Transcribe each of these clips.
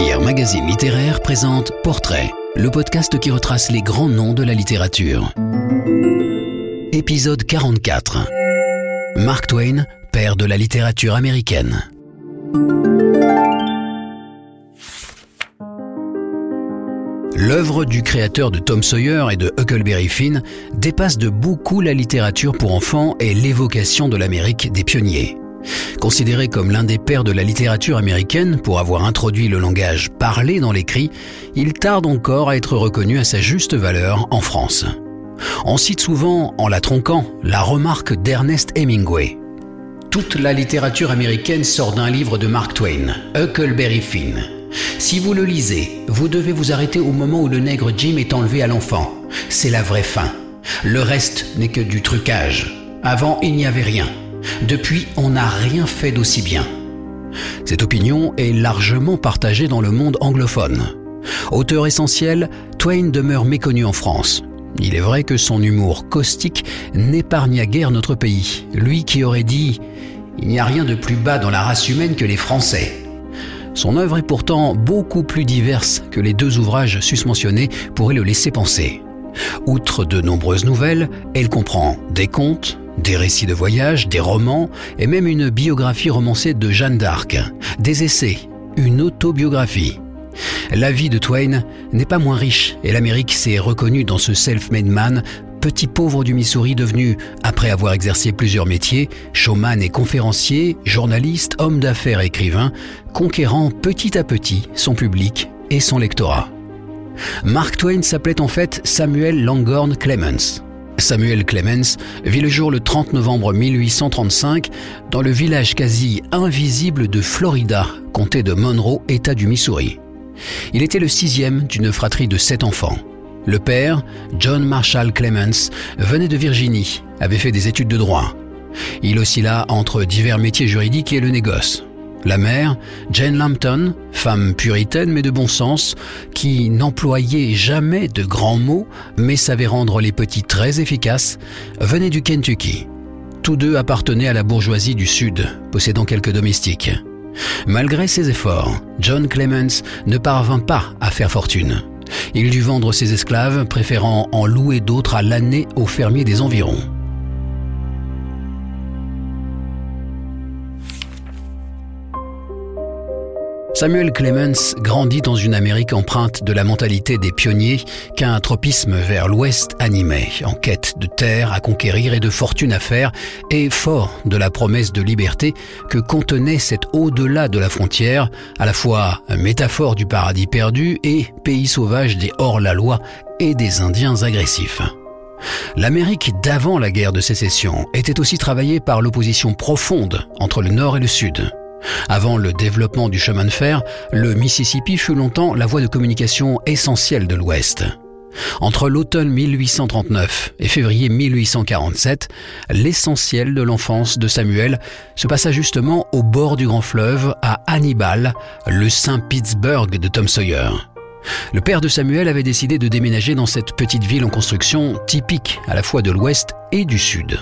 Magazine Littéraire présente Portrait, le podcast qui retrace les grands noms de la littérature. Épisode 44. Mark Twain, père de la littérature américaine. L'œuvre du créateur de Tom Sawyer et de Huckleberry Finn dépasse de beaucoup la littérature pour enfants et l'évocation de l'Amérique des pionniers. Considéré comme l'un des pères de la littérature américaine pour avoir introduit le langage parlé dans l'écrit, il tarde encore à être reconnu à sa juste valeur en France. On cite souvent, en la tronquant, la remarque d'Ernest Hemingway. Toute la littérature américaine sort d'un livre de Mark Twain, Huckleberry Finn. Si vous le lisez, vous devez vous arrêter au moment où le nègre Jim est enlevé à l'enfant. C'est la vraie fin. Le reste n'est que du trucage. Avant, il n'y avait rien. Depuis, on n'a rien fait d'aussi bien. Cette opinion est largement partagée dans le monde anglophone. Auteur essentiel, Twain demeure méconnu en France. Il est vrai que son humour caustique n'épargna guère notre pays, lui qui aurait dit ⁇ Il n'y a rien de plus bas dans la race humaine que les Français ⁇ Son œuvre est pourtant beaucoup plus diverse que les deux ouvrages susmentionnés pourraient le laisser penser. Outre de nombreuses nouvelles, elle comprend des contes, des récits de voyage, des romans et même une biographie romancée de Jeanne d'Arc, des essais, une autobiographie. La vie de Twain n'est pas moins riche et l'Amérique s'est reconnue dans ce self-made man, petit pauvre du Missouri devenu, après avoir exercé plusieurs métiers, showman et conférencier, journaliste, homme d'affaires écrivain, conquérant petit à petit son public et son lectorat. Mark Twain s'appelait en fait Samuel Langhorne Clemens. Samuel Clemens vit le jour le 30 novembre 1835 dans le village quasi invisible de Florida, comté de Monroe, État du Missouri. Il était le sixième d'une fratrie de sept enfants. Le père, John Marshall Clemens, venait de Virginie, avait fait des études de droit. Il oscilla entre divers métiers juridiques et le négoce. La mère, Jane Lampton, femme puritaine mais de bon sens, qui n'employait jamais de grands mots mais savait rendre les petits très efficaces, venait du Kentucky. Tous deux appartenaient à la bourgeoisie du Sud, possédant quelques domestiques. Malgré ses efforts, John Clemens ne parvint pas à faire fortune. Il dut vendre ses esclaves, préférant en louer d'autres à l'année aux fermiers des environs. Samuel Clemens grandit dans une Amérique empreinte de la mentalité des pionniers qu'un tropisme vers l'ouest animait, en quête de terre à conquérir et de fortune à faire, et fort de la promesse de liberté que contenait cet au-delà de la frontière, à la fois métaphore du paradis perdu et pays sauvage des hors-la-loi et des Indiens agressifs. L'Amérique d'avant la guerre de sécession était aussi travaillée par l'opposition profonde entre le Nord et le Sud. Avant le développement du chemin de fer, le Mississippi fut longtemps la voie de communication essentielle de l'Ouest. Entre l'automne 1839 et février 1847, l'essentiel de l'enfance de Samuel se passa justement au bord du grand fleuve à Hannibal, le Saint-Pittsburgh de Tom Sawyer. Le père de Samuel avait décidé de déménager dans cette petite ville en construction typique à la fois de l'Ouest et du Sud.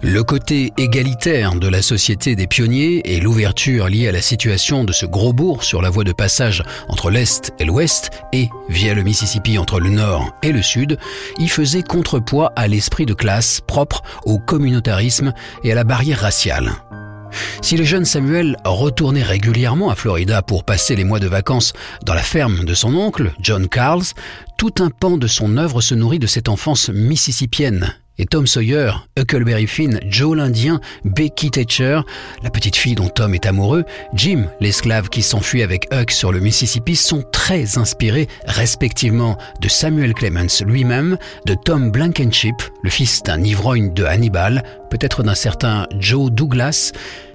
Le côté égalitaire de la société des pionniers et l'ouverture liée à la situation de ce gros bourg sur la voie de passage entre l'Est et l'Ouest et via le Mississippi entre le Nord et le Sud y faisaient contrepoids à l'esprit de classe propre au communautarisme et à la barrière raciale. Si le jeune Samuel retournait régulièrement à Florida pour passer les mois de vacances dans la ferme de son oncle, John Carls, tout un pan de son œuvre se nourrit de cette enfance mississippienne et Tom Sawyer, Huckleberry Finn, Joe l'Indien, Becky Thatcher, la petite fille dont Tom est amoureux, Jim, l'esclave qui s'enfuit avec Huck sur le Mississippi, sont très inspirés respectivement de Samuel Clemens lui-même, de Tom Blankenship, le fils d'un ivrogne de Hannibal, peut-être d'un certain Joe Douglas,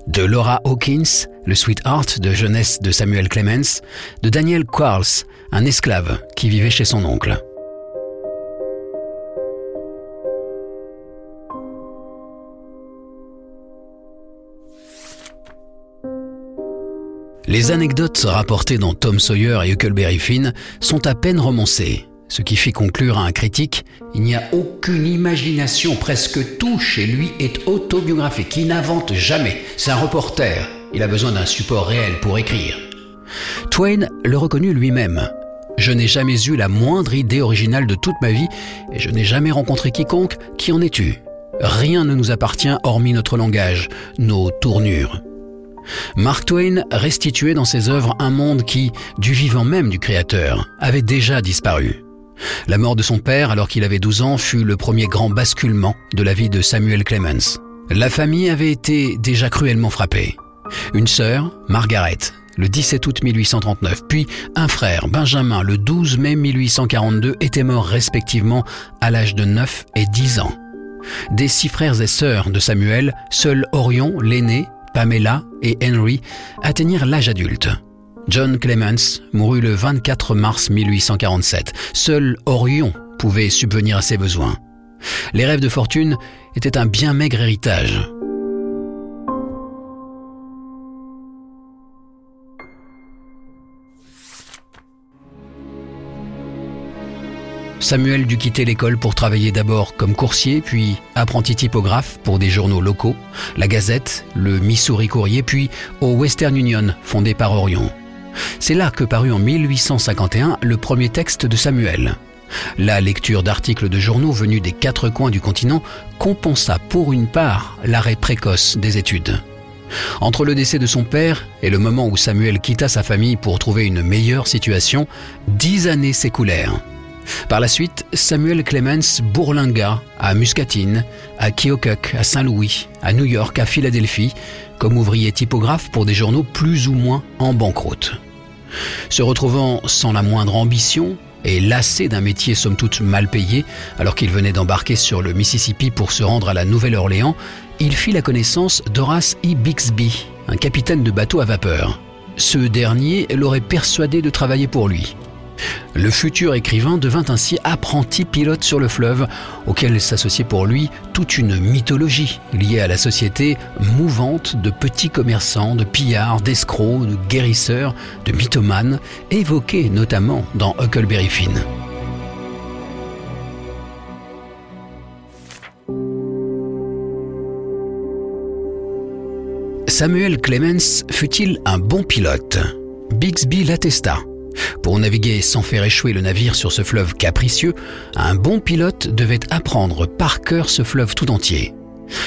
de Laura Hawkins, le sweetheart de jeunesse de Samuel Clemens, de Daniel Quarles, un esclave qui vivait chez son oncle. Les anecdotes rapportées dans Tom Sawyer et Huckleberry Finn sont à peine romancées, ce qui fait conclure à un critique Il n'y a aucune imagination, presque tout chez lui est autobiographique, il n'invente jamais, c'est un reporter, il a besoin d'un support réel pour écrire. Twain le reconnut lui-même. Je n'ai jamais eu la moindre idée originale de toute ma vie et je n'ai jamais rencontré quiconque qui en ait eu. Rien ne nous appartient hormis notre langage, nos tournures. Mark Twain restituait dans ses œuvres un monde qui, du vivant même du Créateur, avait déjà disparu. La mort de son père alors qu'il avait 12 ans fut le premier grand basculement de la vie de Samuel Clemens. La famille avait été déjà cruellement frappée. Une sœur, Margaret, le 17 août 1839, puis un frère, Benjamin, le 12 mai 1842, étaient morts respectivement à l'âge de 9 et 10 ans. Des six frères et sœurs de Samuel, seul Orion, l'aîné, Pamela et Henry atteignirent l'âge adulte. John Clemens mourut le 24 mars 1847. Seul Orion pouvait subvenir à ses besoins. Les rêves de fortune étaient un bien maigre héritage. Samuel dut quitter l'école pour travailler d'abord comme coursier, puis apprenti typographe pour des journaux locaux, la Gazette, le Missouri Courrier, puis au Western Union, fondé par Orion. C'est là que parut en 1851 le premier texte de Samuel. La lecture d'articles de journaux venus des quatre coins du continent compensa pour une part l'arrêt précoce des études. Entre le décès de son père et le moment où Samuel quitta sa famille pour trouver une meilleure situation, dix années s'écoulèrent. Par la suite, Samuel Clemens bourlinga à Muscatine, à Keokuk, à Saint-Louis, à New York, à Philadelphie, comme ouvrier typographe pour des journaux plus ou moins en banqueroute. Se retrouvant sans la moindre ambition et lassé d'un métier somme toute mal payé, alors qu'il venait d'embarquer sur le Mississippi pour se rendre à la Nouvelle-Orléans, il fit la connaissance d'Horace E. Bixby, un capitaine de bateau à vapeur. Ce dernier l'aurait persuadé de travailler pour lui. Le futur écrivain devint ainsi apprenti pilote sur le fleuve, auquel s'associait pour lui toute une mythologie liée à la société mouvante de petits commerçants, de pillards, d'escrocs, de guérisseurs, de mythomanes, évoquée notamment dans Huckleberry Finn. Samuel Clemens fut-il un bon pilote? Bixby l'attesta. Pour naviguer sans faire échouer le navire sur ce fleuve capricieux, un bon pilote devait apprendre par cœur ce fleuve tout entier.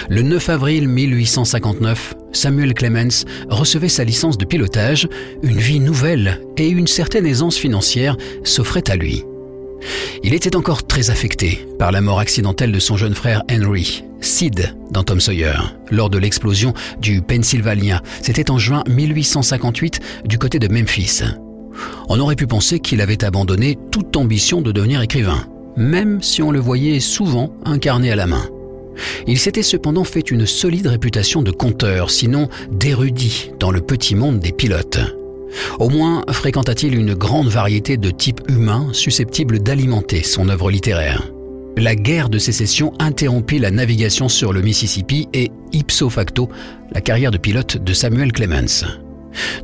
Le 9 avril 1859, Samuel Clemens recevait sa licence de pilotage, une vie nouvelle et une certaine aisance financière s'offraient à lui. Il était encore très affecté par la mort accidentelle de son jeune frère Henry, Sid, dans Tom Sawyer, lors de l'explosion du Pennsylvania. C'était en juin 1858 du côté de Memphis. On aurait pu penser qu'il avait abandonné toute ambition de devenir écrivain, même si on le voyait souvent incarné à la main. Il s'était cependant fait une solide réputation de conteur, sinon d'érudit dans le petit monde des pilotes. Au moins fréquenta-t-il une grande variété de types humains susceptibles d'alimenter son œuvre littéraire. La guerre de sécession interrompit la navigation sur le Mississippi et, ipso facto, la carrière de pilote de Samuel Clemens.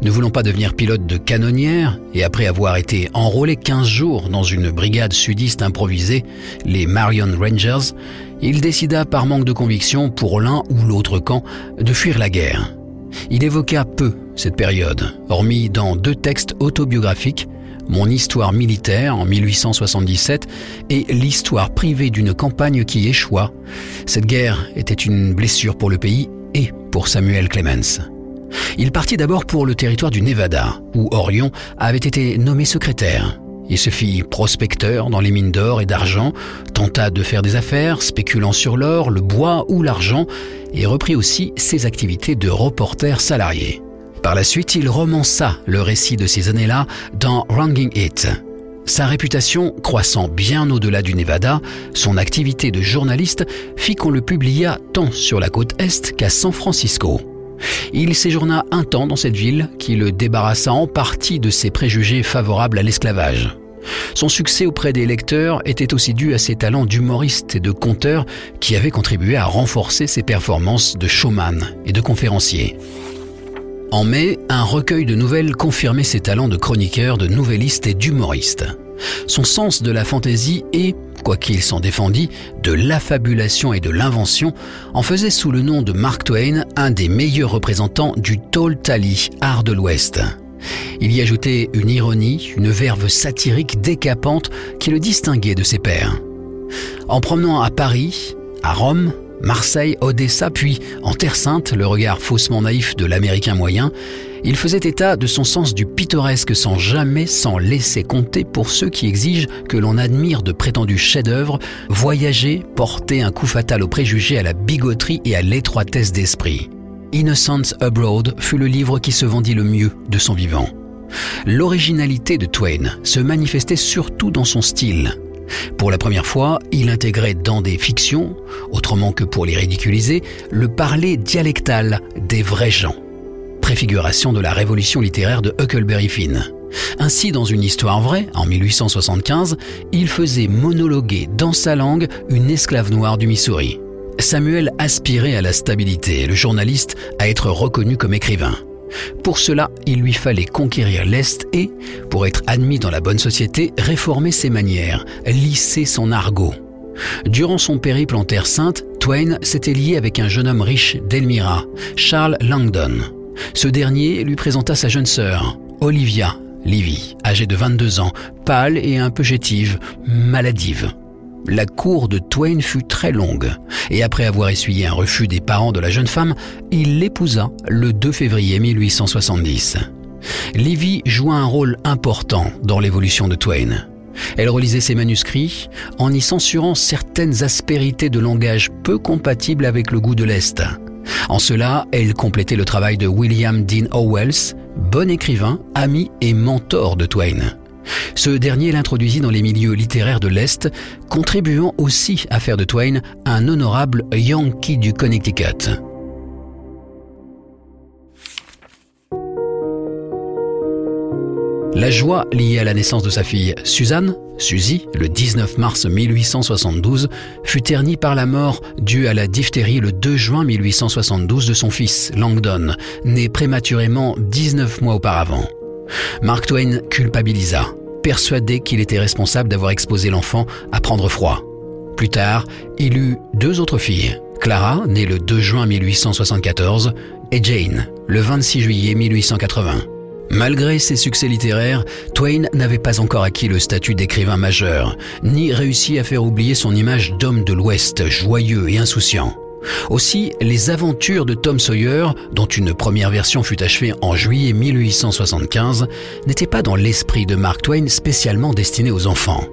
Ne voulant pas devenir pilote de canonnière, et après avoir été enrôlé 15 jours dans une brigade sudiste improvisée, les Marion Rangers, il décida par manque de conviction pour l'un ou l'autre camp de fuir la guerre. Il évoqua peu cette période, hormis dans deux textes autobiographiques, Mon histoire militaire en 1877 et L'histoire privée d'une campagne qui échoua. Cette guerre était une blessure pour le pays et pour Samuel Clemens. Il partit d'abord pour le territoire du Nevada, où Orion avait été nommé secrétaire. Il se fit prospecteur dans les mines d'or et d'argent, tenta de faire des affaires, spéculant sur l'or, le bois ou l'argent, et reprit aussi ses activités de reporter salarié. Par la suite, il romança le récit de ces années-là dans Wranging It. Sa réputation croissant bien au-delà du Nevada, son activité de journaliste fit qu'on le publia tant sur la côte Est qu'à San Francisco. Il séjourna un temps dans cette ville qui le débarrassa en partie de ses préjugés favorables à l'esclavage. Son succès auprès des lecteurs était aussi dû à ses talents d'humoriste et de conteur qui avaient contribué à renforcer ses performances de showman et de conférencier. En mai, un recueil de nouvelles confirmait ses talents de chroniqueur, de nouvelliste et d'humoriste. Son sens de la fantaisie et, quoiqu'il s'en défendit, de l'affabulation et de l'invention, en faisait sous le nom de Mark Twain un des meilleurs représentants du tall tally art de l'Ouest. Il y ajoutait une ironie, une verve satirique décapante qui le distinguait de ses pairs. En promenant à Paris, à Rome, Marseille, Odessa, puis en Terre Sainte, le regard faussement naïf de l'Américain moyen, il faisait état de son sens du pittoresque sans jamais s'en laisser compter pour ceux qui exigent que l'on admire de prétendus chefs-d'œuvre, voyager, porter un coup fatal aux préjugés, à la bigoterie et à l'étroitesse d'esprit. Innocence Abroad fut le livre qui se vendit le mieux de son vivant. L'originalité de Twain se manifestait surtout dans son style. Pour la première fois, il intégrait dans des fictions, autrement que pour les ridiculiser, le parler dialectal des vrais gens. De la révolution littéraire de Huckleberry Finn. Ainsi, dans une histoire vraie, en 1875, il faisait monologuer dans sa langue une esclave noire du Missouri. Samuel aspirait à la stabilité et le journaliste à être reconnu comme écrivain. Pour cela, il lui fallait conquérir l'Est et, pour être admis dans la bonne société, réformer ses manières, lisser son argot. Durant son périple en Terre Sainte, Twain s'était lié avec un jeune homme riche d'Elmira, Charles Langdon. Ce dernier lui présenta sa jeune sœur, Olivia, Livy, âgée de 22 ans, pâle et un peu chétive, maladive. La cour de Twain fut très longue, et après avoir essuyé un refus des parents de la jeune femme, il l'épousa le 2 février 1870. Livy joua un rôle important dans l'évolution de Twain. Elle relisait ses manuscrits en y censurant certaines aspérités de langage peu compatibles avec le goût de l'Est. En cela, elle complétait le travail de William Dean Howells, bon écrivain, ami et mentor de Twain. Ce dernier l'introduisit dans les milieux littéraires de l'Est, contribuant aussi à faire de Twain un honorable Yankee du Connecticut. La joie liée à la naissance de sa fille Suzanne, Suzy, le 19 mars 1872, fut ternie par la mort due à la diphtérie le 2 juin 1872 de son fils, Langdon, né prématurément 19 mois auparavant. Mark Twain culpabilisa, persuadé qu'il était responsable d'avoir exposé l'enfant à prendre froid. Plus tard, il eut deux autres filles, Clara, née le 2 juin 1874, et Jane, le 26 juillet 1880. Malgré ses succès littéraires, Twain n'avait pas encore acquis le statut d'écrivain majeur, ni réussi à faire oublier son image d'homme de l'Ouest joyeux et insouciant. Aussi, les aventures de Tom Sawyer, dont une première version fut achevée en juillet 1875, n'étaient pas dans l'esprit de Mark Twain spécialement destiné aux enfants.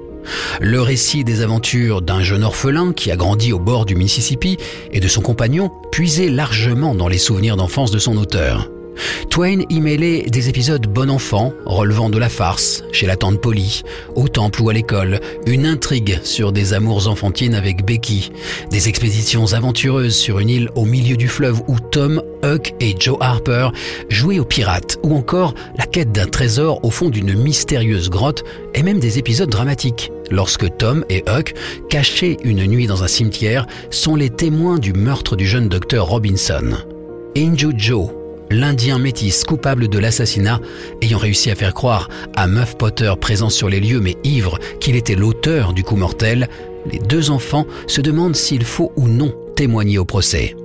Le récit des aventures d'un jeune orphelin qui a grandi au bord du Mississippi et de son compagnon puisait largement dans les souvenirs d'enfance de son auteur. Twain y mêlait des épisodes bon enfant, relevant de la farce, chez la tante Polly, au temple ou à l'école, une intrigue sur des amours enfantines avec Becky, des expéditions aventureuses sur une île au milieu du fleuve où Tom, Huck et Joe Harper jouaient aux pirates, ou encore la quête d'un trésor au fond d'une mystérieuse grotte, et même des épisodes dramatiques, lorsque Tom et Huck, cachés une nuit dans un cimetière, sont les témoins du meurtre du jeune docteur Robinson. Inju Joe, l'Indien métis coupable de l'assassinat, ayant réussi à faire croire à Muff Potter présent sur les lieux mais ivre qu'il était l'auteur du coup mortel, les deux enfants se demandent s'il faut ou non témoigner au procès.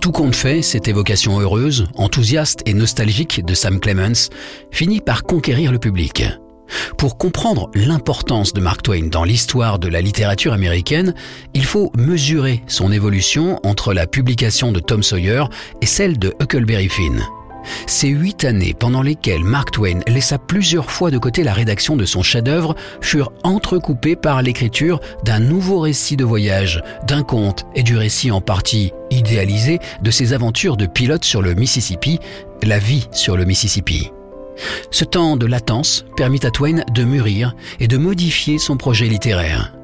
Tout compte fait, cette évocation heureuse, enthousiaste et nostalgique de Sam Clemens finit par conquérir le public. Pour comprendre l'importance de Mark Twain dans l'histoire de la littérature américaine, il faut mesurer son évolution entre la publication de Tom Sawyer et celle de Huckleberry Finn. Ces huit années pendant lesquelles Mark Twain laissa plusieurs fois de côté la rédaction de son chef-d'œuvre furent entrecoupées par l'écriture d'un nouveau récit de voyage, d'un conte et du récit en partie idéalisé de ses aventures de pilote sur le Mississippi, la vie sur le Mississippi. Ce temps de latence permit à Twain de mûrir et de modifier son projet littéraire.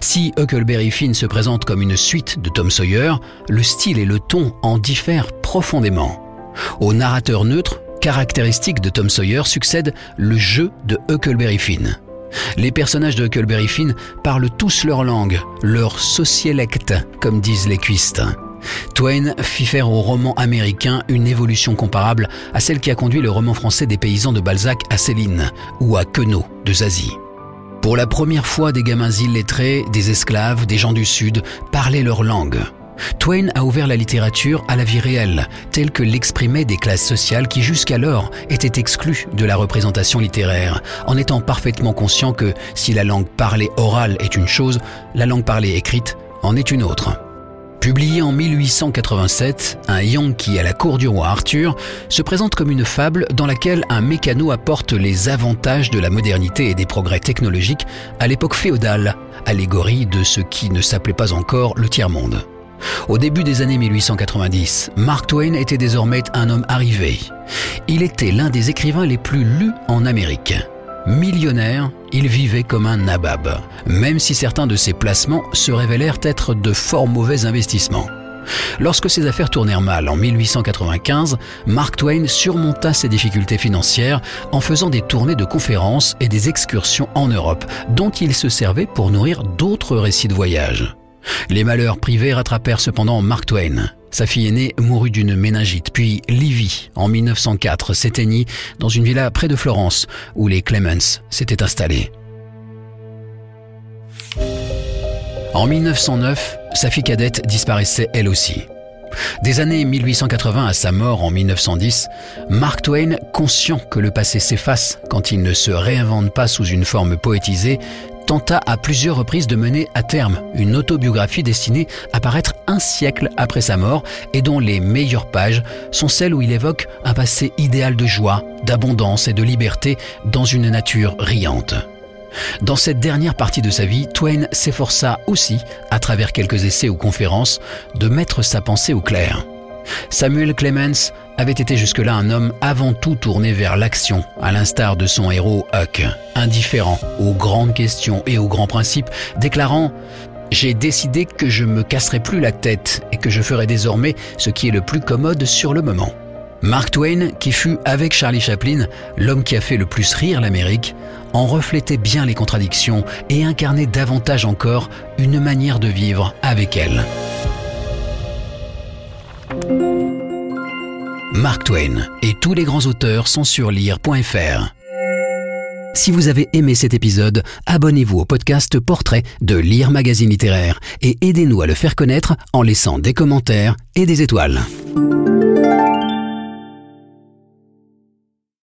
Si Huckleberry Finn se présente comme une suite de Tom Sawyer, le style et le ton en diffèrent profondément. Au narrateur neutre, caractéristique de Tom Sawyer, succède le jeu de Huckleberry Finn. Les personnages de Huckleberry Finn parlent tous leur langue, leur sociélecte, comme disent les cuistes. Twain fit faire au roman américain une évolution comparable à celle qui a conduit le roman français des paysans de Balzac à Céline ou à Queneau de Zazie. Pour la première fois, des gamins illettrés, des esclaves, des gens du Sud parlaient leur langue. Twain a ouvert la littérature à la vie réelle, telle que l'exprimaient des classes sociales qui jusqu'alors étaient exclues de la représentation littéraire, en étant parfaitement conscient que si la langue parlée orale est une chose, la langue parlée écrite en est une autre. Publié en 1887, un Yankee à la cour du roi Arthur se présente comme une fable dans laquelle un mécano apporte les avantages de la modernité et des progrès technologiques à l'époque féodale, allégorie de ce qui ne s'appelait pas encore le tiers-monde. Au début des années 1890, Mark Twain était désormais un homme arrivé. Il était l'un des écrivains les plus lus en Amérique. Millionnaire, il vivait comme un nabab, même si certains de ses placements se révélèrent être de fort mauvais investissements. Lorsque ses affaires tournèrent mal en 1895, Mark Twain surmonta ses difficultés financières en faisant des tournées de conférences et des excursions en Europe, dont il se servait pour nourrir d'autres récits de voyage. Les malheurs privés rattrapèrent cependant Mark Twain. Sa fille aînée mourut d'une méningite, puis Livy, en 1904, s'éteignit dans une villa près de Florence, où les Clements s'étaient installés. En 1909, sa fille cadette disparaissait elle aussi. Des années 1880 à sa mort en 1910, Mark Twain, conscient que le passé s'efface quand il ne se réinvente pas sous une forme poétisée, tenta à plusieurs reprises de mener à terme une autobiographie destinée à paraître un siècle après sa mort et dont les meilleures pages sont celles où il évoque un passé idéal de joie, d'abondance et de liberté dans une nature riante. Dans cette dernière partie de sa vie, Twain s'efforça aussi, à travers quelques essais ou conférences, de mettre sa pensée au clair. Samuel Clemens avait été jusque-là un homme avant tout tourné vers l'action, à l'instar de son héros Huck, indifférent aux grandes questions et aux grands principes, déclarant j'ai décidé que je me casserai plus la tête et que je ferai désormais ce qui est le plus commode sur le moment. Mark Twain, qui fut avec Charlie Chaplin l'homme qui a fait le plus rire l'Amérique, en reflétait bien les contradictions et incarnait davantage encore une manière de vivre avec elle. Mark Twain et tous les grands auteurs sont sur lire.fr. Si vous avez aimé cet épisode, abonnez-vous au podcast Portrait de Lire Magazine Littéraire et aidez-nous à le faire connaître en laissant des commentaires et des étoiles.